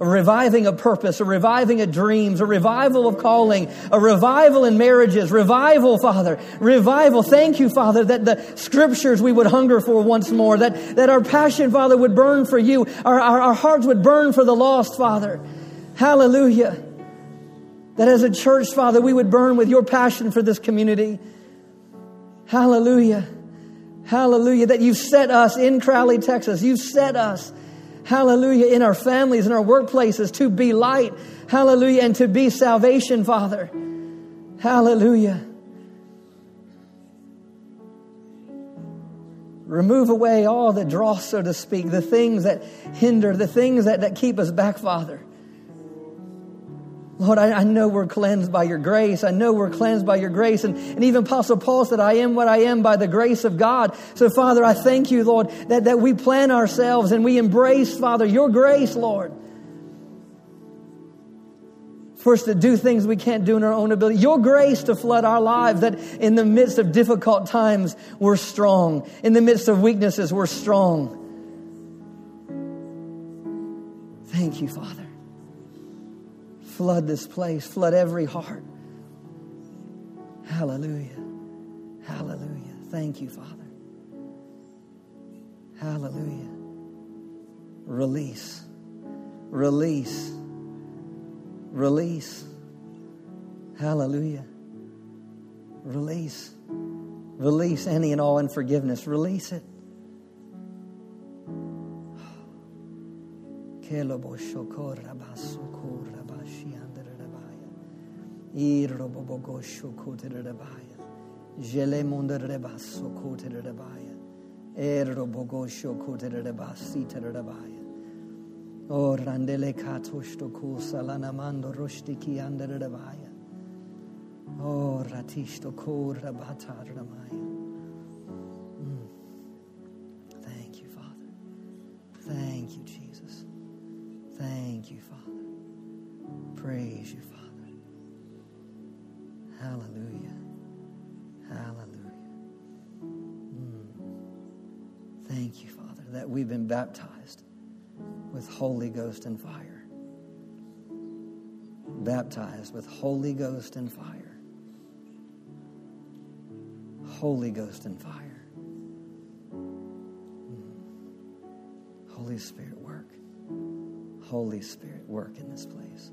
a reviving of purpose, a reviving of dreams, a revival of calling, a revival in marriages, revival, Father, revival. Thank you, Father, that the scriptures we would hunger for once more, that, that our passion, Father, would burn for you, our, our, our hearts would burn for the lost, Father. Hallelujah. That as a church, Father, we would burn with your passion for this community. Hallelujah. Hallelujah. That you've set us in Crowley, Texas. You've set us hallelujah, in our families, in our workplaces, to be light, hallelujah, and to be salvation, Father. Hallelujah. Remove away all the dross, so to speak, the things that hinder, the things that, that keep us back, Father. Lord, I, I, know we're cleansed by your grace. I know we're cleansed by your grace. And, and even Apostle Paul said, I am what I am by the grace of God. So, Father, I thank you, Lord, that, that we plan ourselves and we embrace, Father, your grace, Lord. For us to do things we can't do in our own ability. Your grace to flood our lives, that in the midst of difficult times, we're strong. In the midst of weaknesses, we're strong. Thank you, Father. Flood this place, flood every heart. Hallelujah. Hallelujah. Thank you, Father. Hallelujah. Release. Release. Release. Hallelujah. Release. Release any and all unforgiveness. Release it. *sighs* O randele katoshto ko salanamando roshtiki. O ratishto ko rabata ramaya. baptized with Holy Ghost and fire. Baptized with Holy Ghost and fire. Holy Ghost and fire. Mm. Holy Spirit, work. Holy Spirit, work in this place.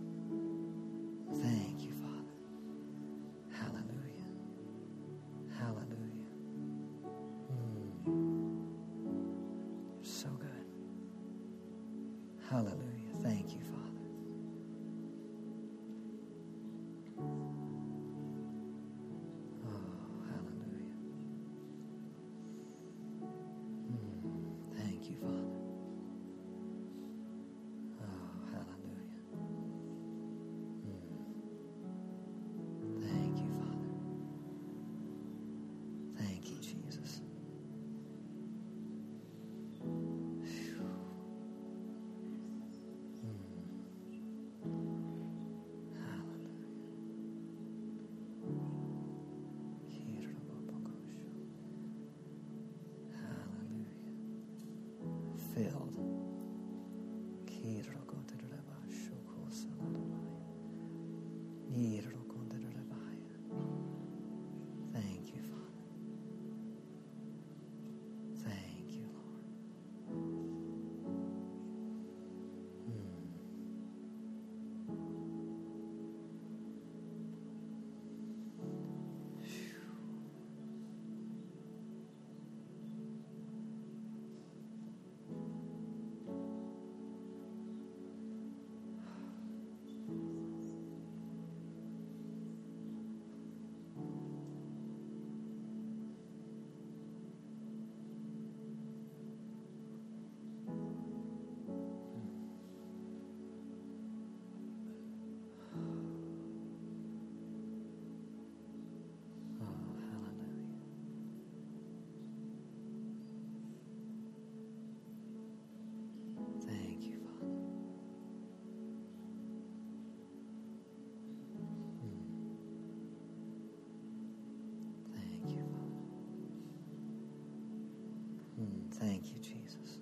Jesus.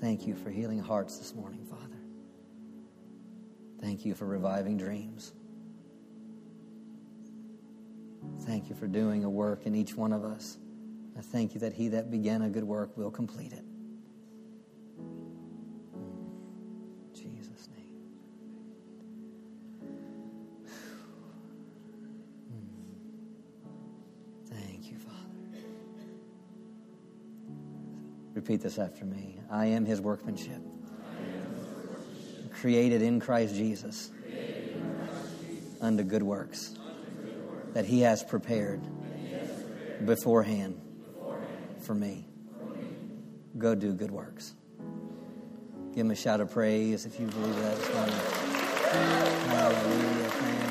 Thank you for healing hearts this morning, Father. Thank you for reviving dreams. Thank you for doing a work in each one of us. I thank you that he that began a good work will complete it. Repeat this after me. I am his workmanship. Created in Christ Jesus unto good works that he has prepared beforehand for me. Go do good works. Give him a shout of praise if you believe that. Hallelujah.